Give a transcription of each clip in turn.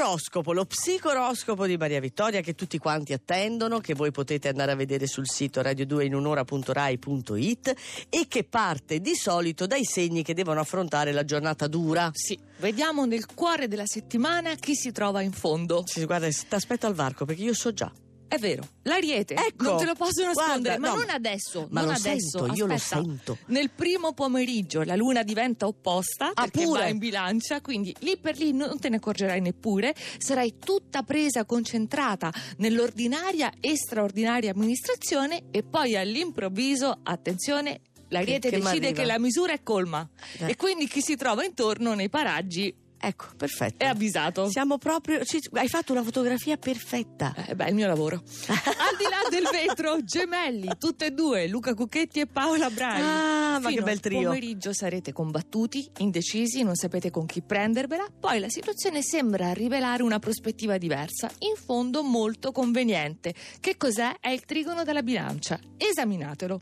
L'oroscopo, lo psicoroscopo di Maria Vittoria che tutti quanti attendono, che voi potete andare a vedere sul sito radio2inunora.rai.it e che parte di solito dai segni che devono affrontare la giornata dura. Sì, vediamo nel cuore della settimana chi si trova in fondo. Sì, guarda, ti aspetto al varco perché io so già. È vero, l'ariete. Ecco, non te lo posso nascondere, guarda, ma no, non adesso. ma non lo adesso. sento, io lo sento. Nel primo pomeriggio la luna diventa opposta Ah, perché pure? va in bilancia, quindi lì per lì non te ne accorgerai neppure. Sarai tutta presa, concentrata nell'ordinaria e straordinaria amministrazione e poi all'improvviso, attenzione. L'ariete Che- che decide che la misura è colma Eh. e quindi chi si trova intorno nei paraggi Ecco, perfetto. è avvisato. Siamo proprio. ci- hai fatto una fotografia perfetta. Eh, beh, il mio lavoro. Al di là del vetro, gemelli, tutte e due, Luca Cucchetti e Paola Brani. Ah, ma che Fino bel trio. pomeriggio sarete combattuti, indecisi, non sapete con chi prendervela. Poi la situazione sembra rivelare una prospettiva diversa, in fondo molto conveniente. Che cos'è? È il trigono della bilancia. Esaminatelo.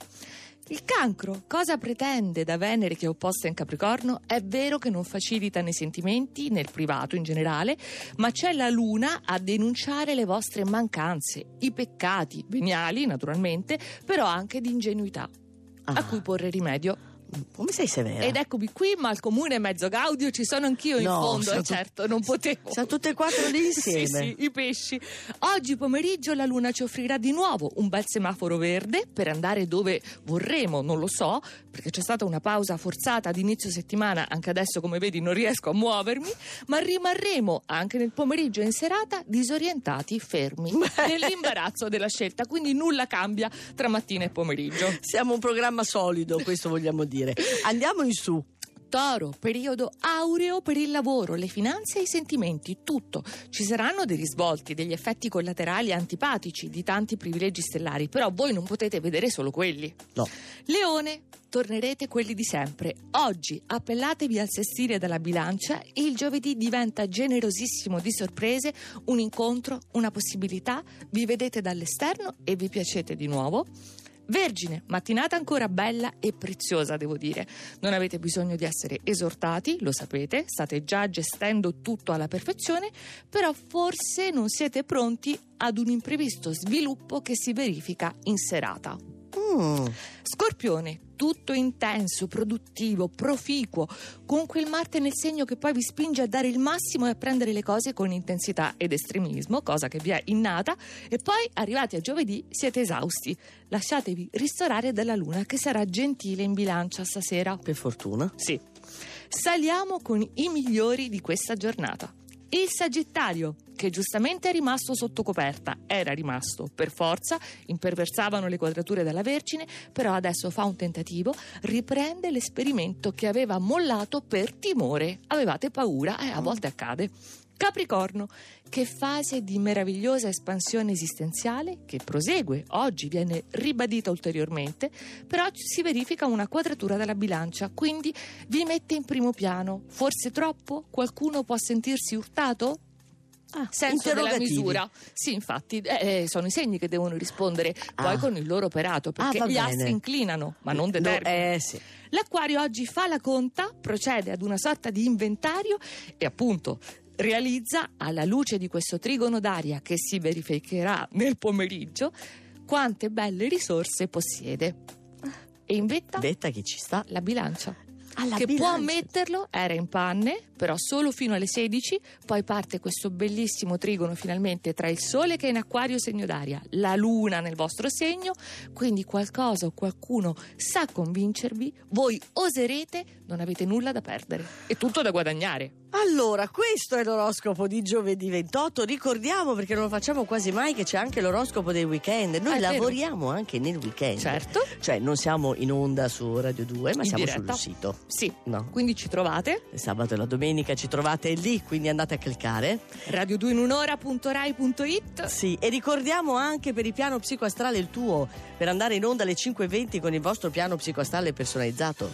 Il cancro cosa pretende da Venere che è opposta in Capricorno? È vero che non facilita nei sentimenti, nel privato in generale, ma c'è la luna a denunciare le vostre mancanze, i peccati veniali naturalmente, però anche di ingenuità, Ah, a cui porre rimedio. Come sei severa? Ed eccomi qui, ma al comune mezzo Gaudio ci sono anch'io in No, fondo, siamo e tut- certo, non potevo. Siamo tutte e quattro lì insieme. Sì, sì, i pesci. Oggi pomeriggio la luna ci offrirà di nuovo un bel semaforo verde per andare dove vorremmo, non lo so, perché c'è stata una pausa forzata ad inizio settimana, anche adesso come vedi non riesco a muovermi, ma rimarremo anche nel pomeriggio e in serata disorientati, fermi, nell'imbarazzo della scelta, quindi nulla cambia tra mattina e pomeriggio. Siamo un programma solido, questo vogliamo dire. Andiamo in su. Toro, periodo aureo per il lavoro, le finanze e i sentimenti, tutto. Ci saranno dei risvolti, degli effetti collaterali antipatici di tanti privilegi stellari, però voi non potete vedere solo quelli. No. Leone, tornerete quelli di sempre. Oggi appellatevi al sestile della bilancia il giovedì diventa generosissimo di sorprese, un incontro, una possibilità, vi vedete dall'esterno e vi piacete di nuovo. Vergine, mattinata ancora bella e preziosa, devo dire. Non avete bisogno di essere esortati, lo sapete, state già gestendo tutto alla perfezione, però forse non siete pronti ad un imprevisto sviluppo che si verifica in serata. Mm. Scorpione, tutto intenso, produttivo, proficuo, con quel Marte nel segno che poi vi spinge a dare il massimo e a prendere le cose con intensità ed estremismo, cosa che vi è innata, e poi arrivati a giovedì siete esausti. Lasciatevi ristorare dalla luna che sarà gentile in bilancia stasera. Per fortuna. Sì. Saliamo con i migliori di questa giornata. Il Sagittario, che giustamente è rimasto sotto coperta, era rimasto per forza, imperversavano le quadrature della Vergine, però adesso fa un tentativo, riprende l'esperimento che aveva mollato per timore. Avevate paura e a volte accade. Capricorno, che fase di meravigliosa espansione esistenziale che prosegue, oggi viene ribadita ulteriormente, però si verifica una quadratura della bilancia, quindi vi mette in primo piano. Forse troppo? Qualcuno può sentirsi urtato? Ah, Senso della misura. Sì, infatti, eh, sono i segni che devono rispondere poi Ah. con il loro operato, perché Ah, gli assi inclinano, ma non No, determinano. eh sì. L'acquario oggi fa la conta, procede ad una sorta di inventario e appunto realizza, alla luce di questo trigono d'aria che si verificherà nel pomeriggio, quante belle risorse possiede. E in vetta Detta che ci sta. la bilancia. Alla che può bilancia. ammetterlo, era in panne, però solo fino alle 16, poi parte questo bellissimo trigono finalmente tra il sole che è in acquario segno d'aria, la luna nel vostro segno, quindi qualcosa o qualcuno sa convincervi, voi oserete, non avete nulla da perdere e tutto da guadagnare. Allora, questo è l'oroscopo di giovedì 28. Ricordiamo, perché non lo facciamo quasi mai, che c'è anche l'oroscopo dei weekend. Noi Ah, è vero. lavoriamo anche nel weekend. Certo. Cioè, non siamo in onda su Radio 2, ma In siamo diretta. sul sito. Sì, No. quindi ci trovate Il sabato e la domenica ci trovate lì, quindi andate a cliccare. radio2inunora.rai.it Sì, e ricordiamo anche per il piano psicoastrale il tuo, per andare in onda alle 5.20 con il vostro piano psicoastrale personalizzato.